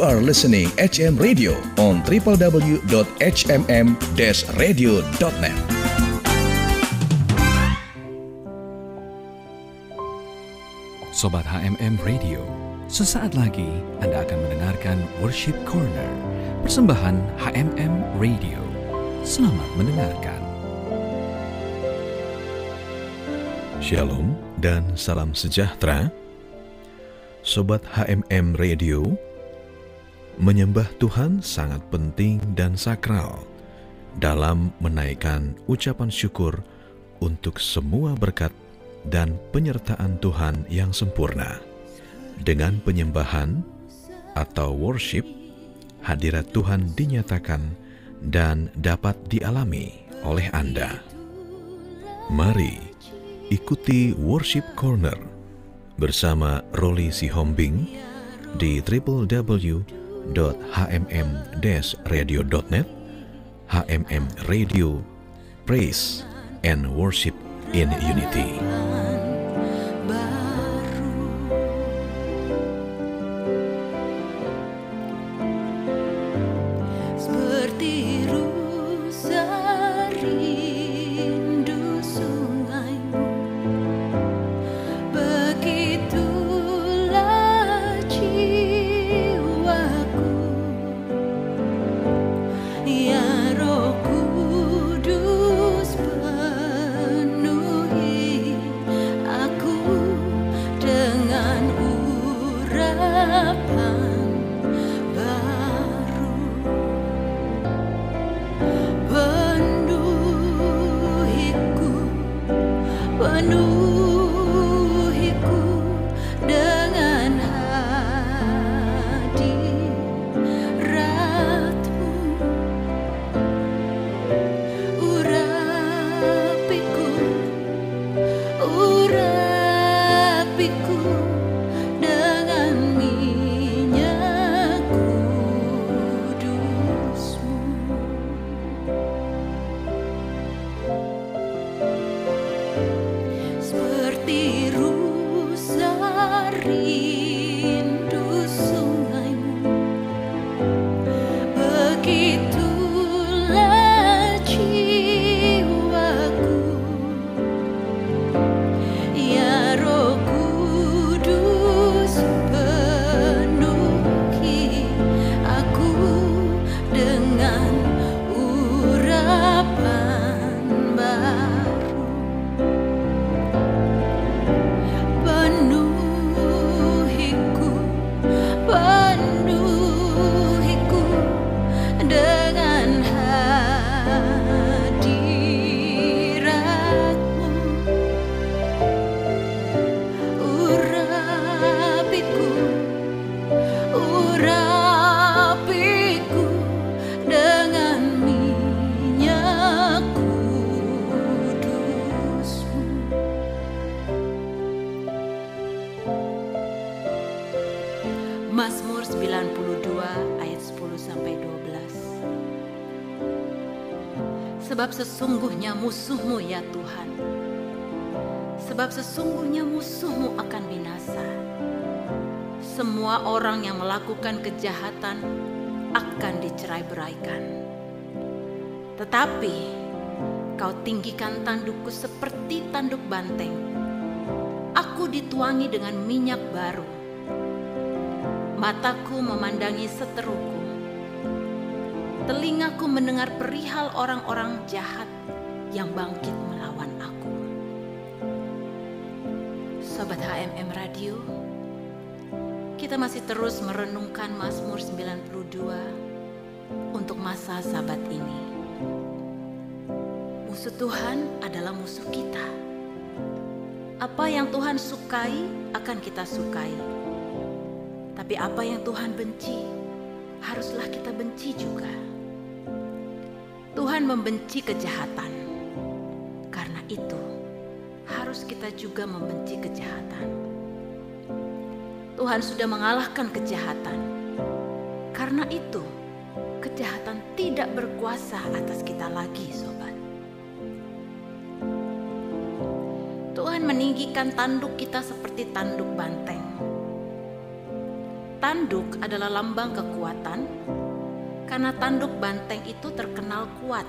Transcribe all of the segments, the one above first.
You are listening HM Radio on www.hmm-radio.net. Sobat HMM Radio, sesaat lagi Anda akan mendengarkan Worship Corner, persembahan HMM Radio. Selamat mendengarkan. Shalom dan salam sejahtera. Sobat HMM Radio, menyembah Tuhan sangat penting dan sakral dalam menaikkan ucapan syukur untuk semua berkat dan penyertaan Tuhan yang sempurna. Dengan penyembahan atau worship, hadirat Tuhan dinyatakan dan dapat dialami oleh Anda. Mari ikuti Worship Corner bersama Roli Sihombing di www.hmm-radio.net HMM Radio Praise and Worship in Unity. free. Sebab sesungguhnya musuhmu ya Tuhan. Sebab sesungguhnya musuhmu akan binasa. Semua orang yang melakukan kejahatan akan dicerai-beraikan. Tetapi kau tinggikan tandukku seperti tanduk banteng. Aku dituangi dengan minyak baru mataku memandangi seteruku, telingaku mendengar perihal orang-orang jahat yang bangkit melawan aku. Sobat HMM Radio, kita masih terus merenungkan Mazmur 92 untuk masa sabat ini. Musuh Tuhan adalah musuh kita. Apa yang Tuhan sukai akan kita sukai. Tapi apa yang Tuhan benci, haruslah kita benci juga. Tuhan membenci kejahatan. Karena itu, harus kita juga membenci kejahatan. Tuhan sudah mengalahkan kejahatan. Karena itu, kejahatan tidak berkuasa atas kita lagi, sobat. Tuhan meninggikan tanduk kita seperti tanduk banteng. tanduk adalah lambang kekuatan, karena tanduk banteng itu terkenal kuat.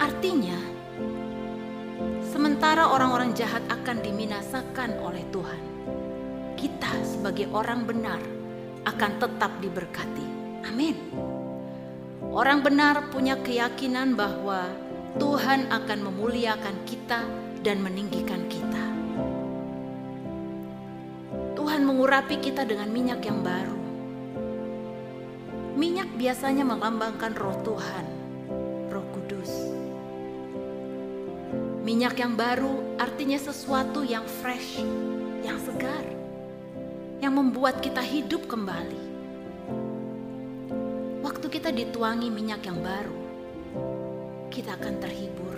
Artinya, sementara orang-orang jahat akan diminasakan oleh Tuhan, kita sebagai orang benar akan tetap diberkati. Amin. Orang benar punya keyakinan bahwa Tuhan akan memuliakan kita dan meninggikan kita. Tuhan mengurapi kita dengan minyak yang baru. Minyak biasanya melambangkan roh Tuhan, roh kudus. Minyak yang baru artinya sesuatu yang fresh, yang segar, yang membuat kita hidup kembali. Waktu kita dituangi minyak yang baru, kita akan terhibur,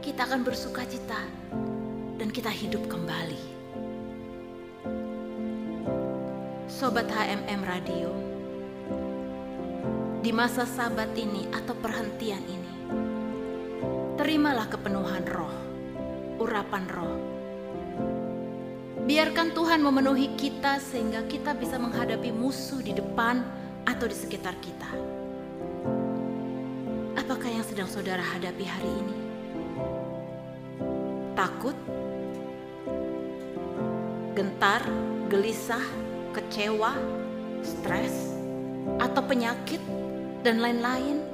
kita akan bersuka cita, dan kita hidup kembali. Sobat HMM Radio, di masa sabat ini atau perhentian ini, terimalah kepenuhan roh, urapan roh. Biarkan Tuhan memenuhi kita sehingga kita bisa menghadapi musuh di depan atau di sekitar kita. Apakah yang sedang saudara hadapi hari ini? Takut, gentar, gelisah, kecewa, stres, atau penyakit, dan lain-lain?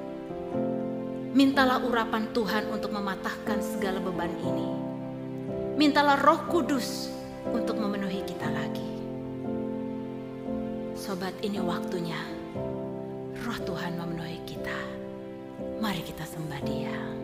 Mintalah urapan Tuhan untuk mematahkan segala beban ini. Mintalah Roh Kudus untuk memenuhi kita lagi. Sobat, ini waktunya Roh Tuhan memenuhi kita. Mari kita sembah Dia.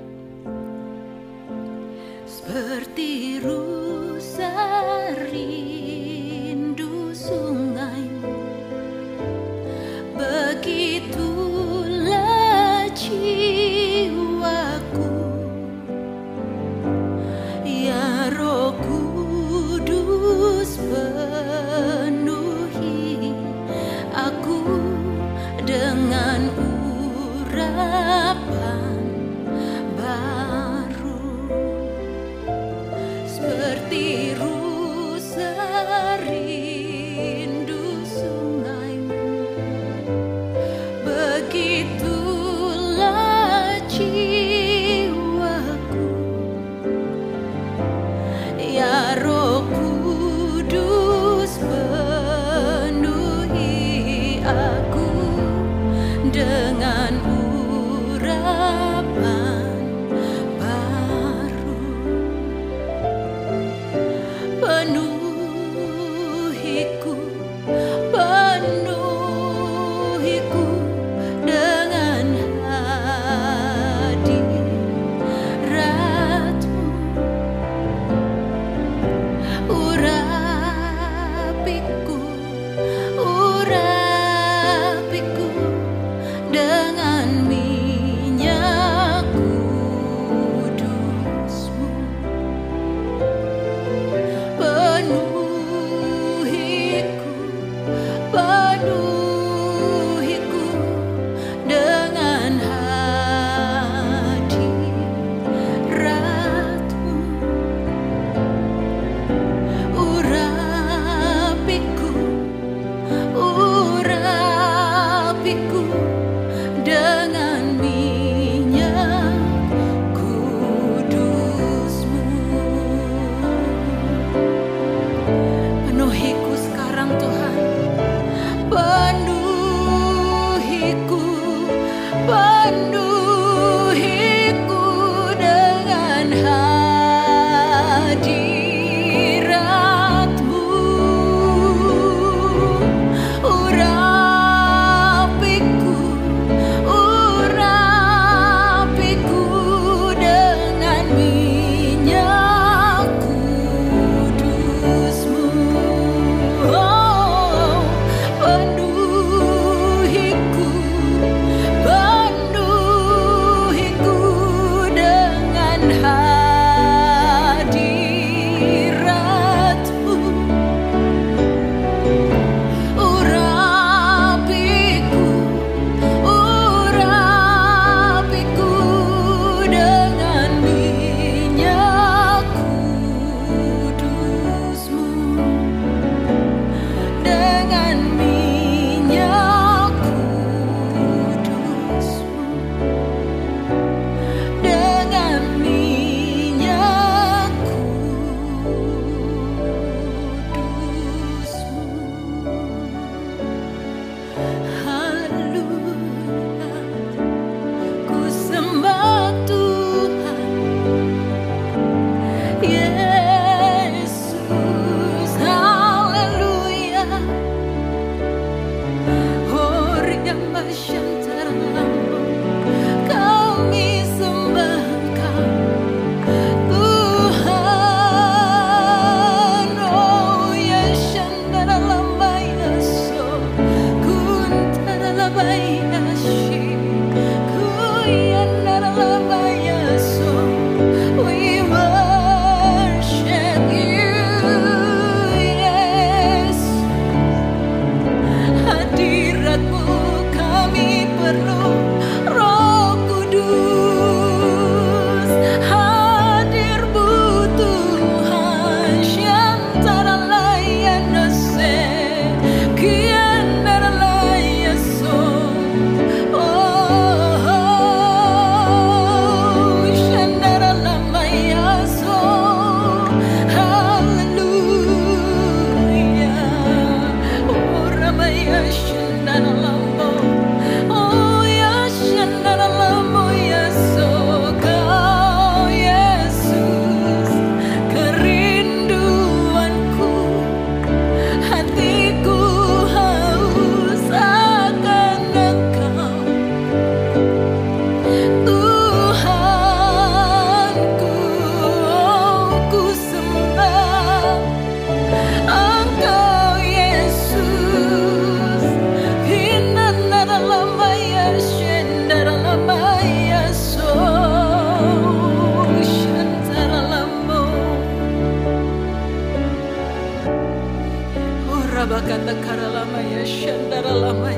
Rabakanda karalamaya, shandaralama,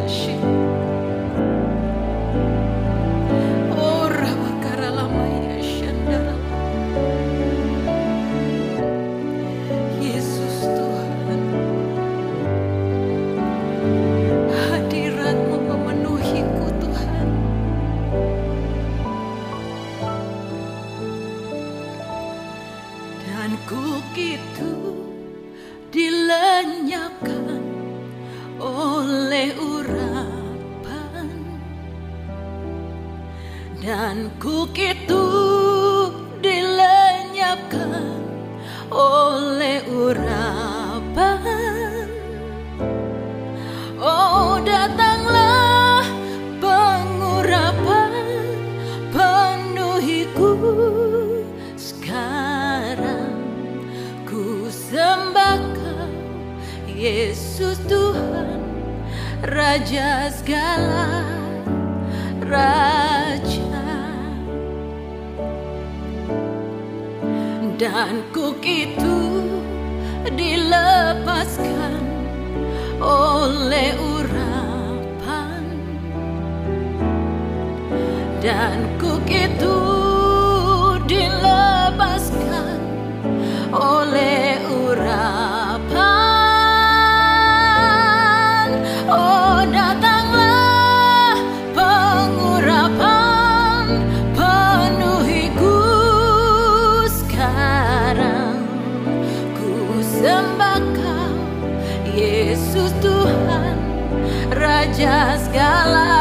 ya shi. Raja segala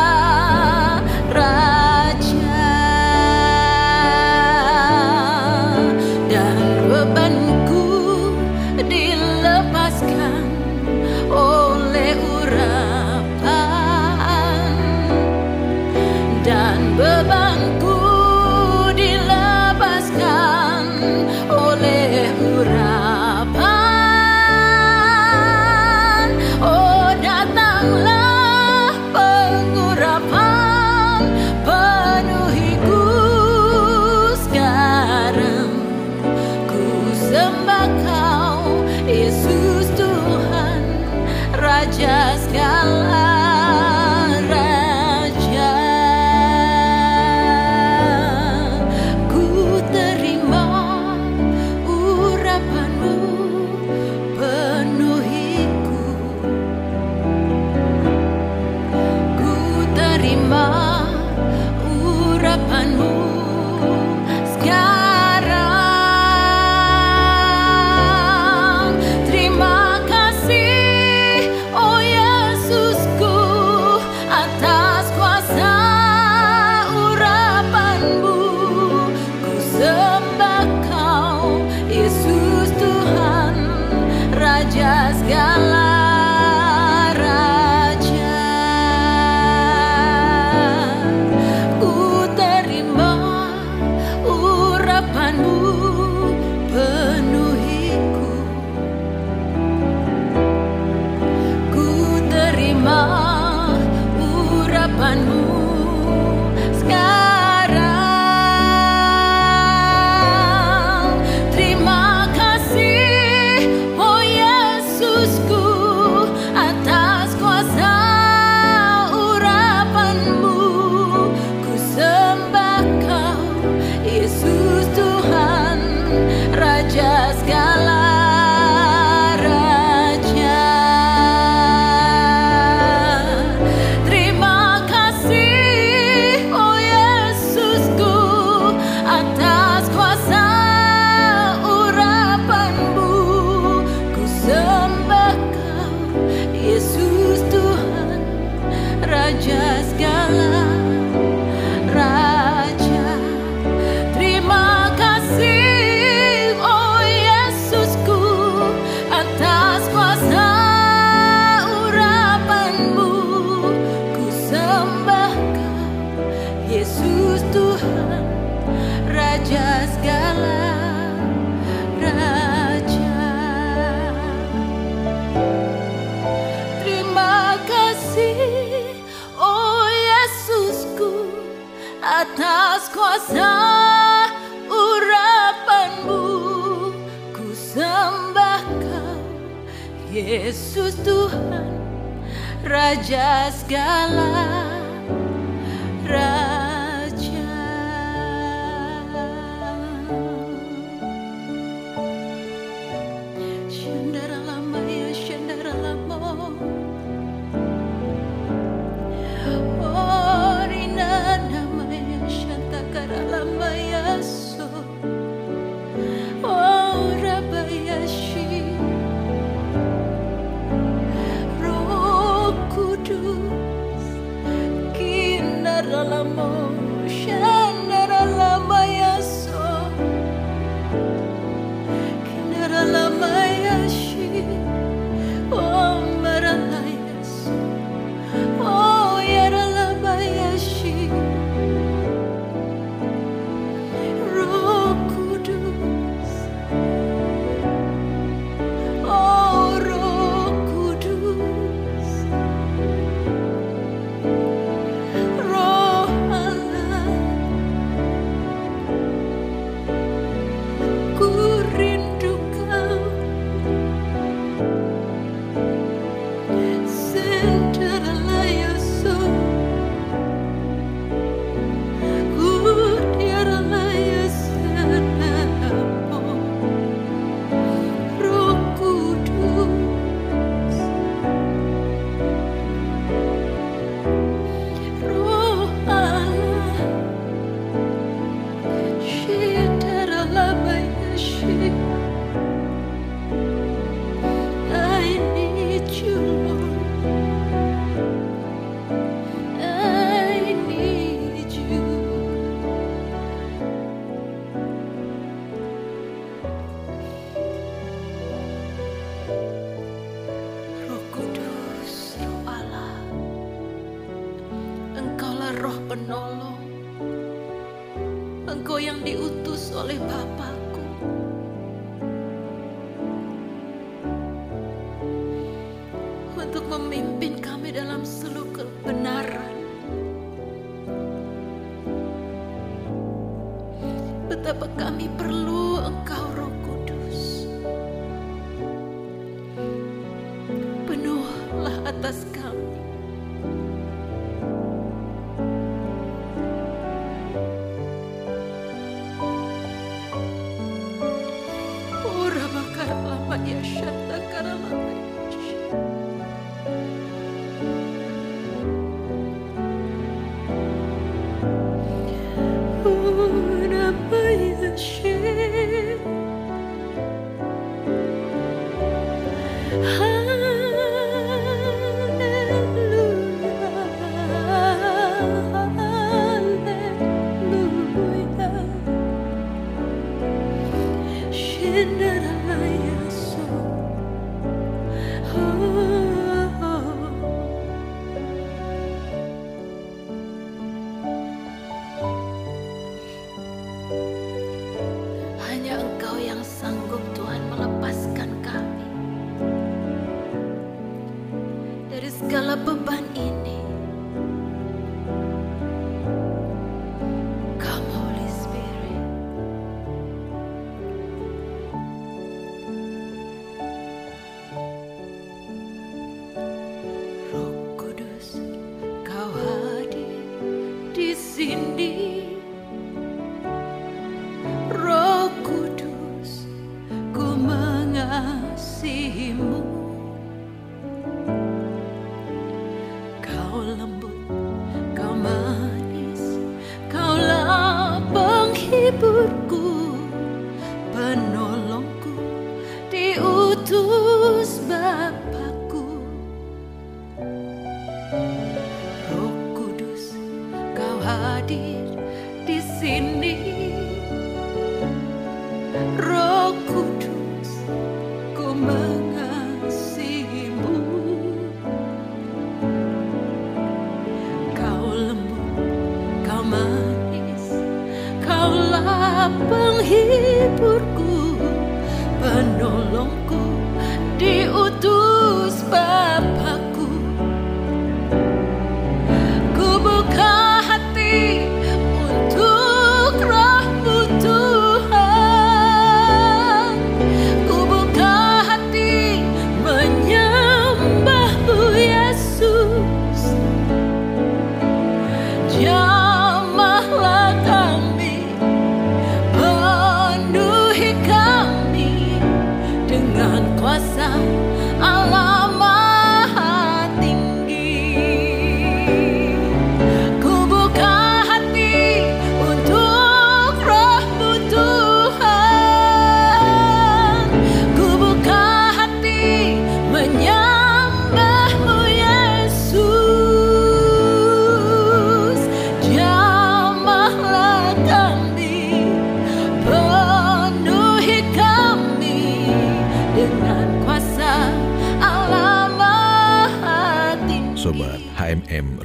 penolong. Engkau yang diutus oleh Bapakku. Untuk memimpin kami dalam seluruh kebenaran. Betapa kami perlu engkau Ooh. penghiburku penolongku diutus Bapa.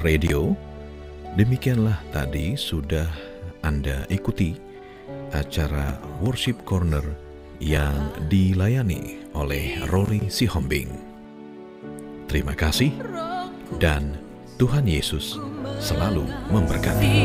Radio. Demikianlah tadi sudah Anda ikuti acara Worship Corner yang dilayani oleh Rory Sihombing. Terima kasih dan Tuhan Yesus selalu memberkati.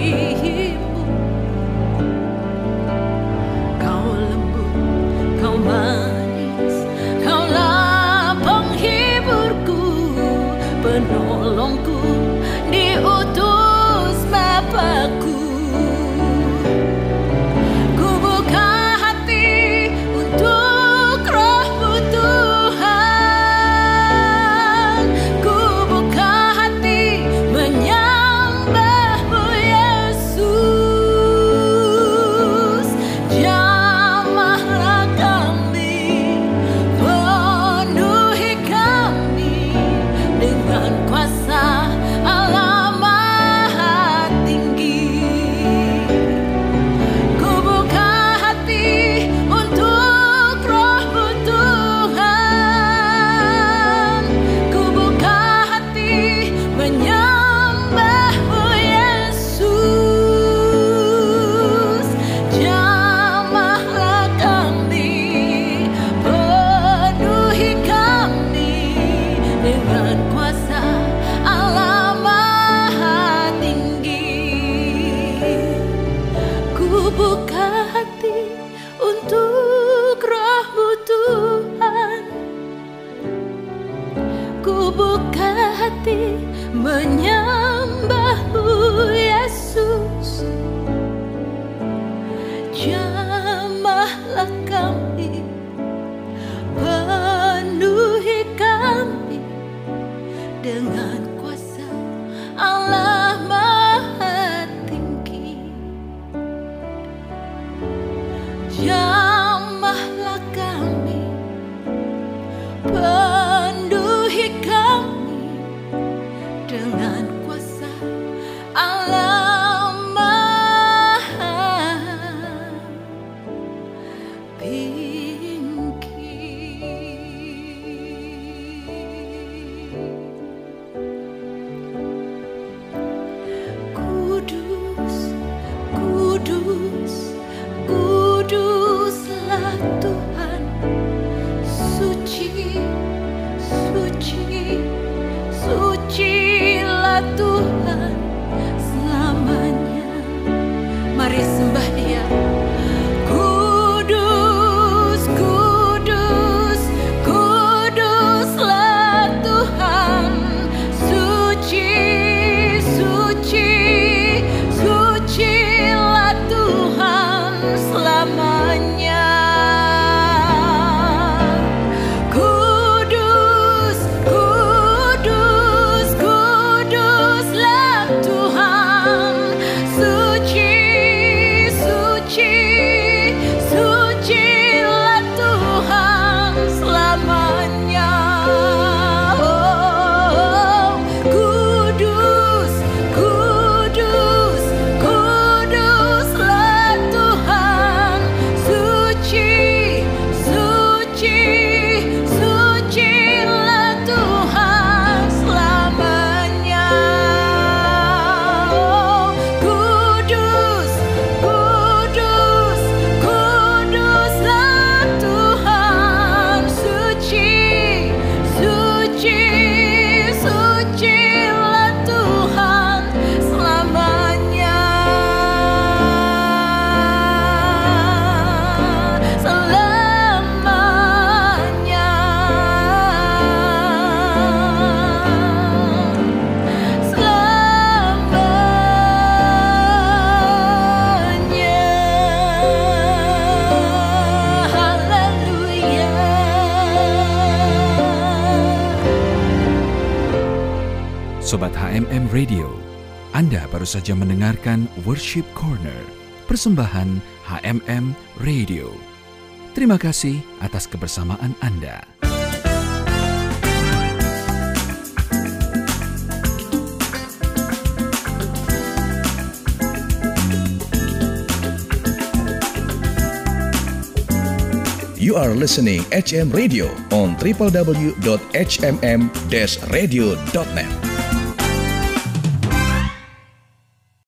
HMM Radio. Anda baru saja mendengarkan Worship Corner, persembahan HMM Radio. Terima kasih atas kebersamaan Anda. You are listening HM Radio on www.hmm-radio.net.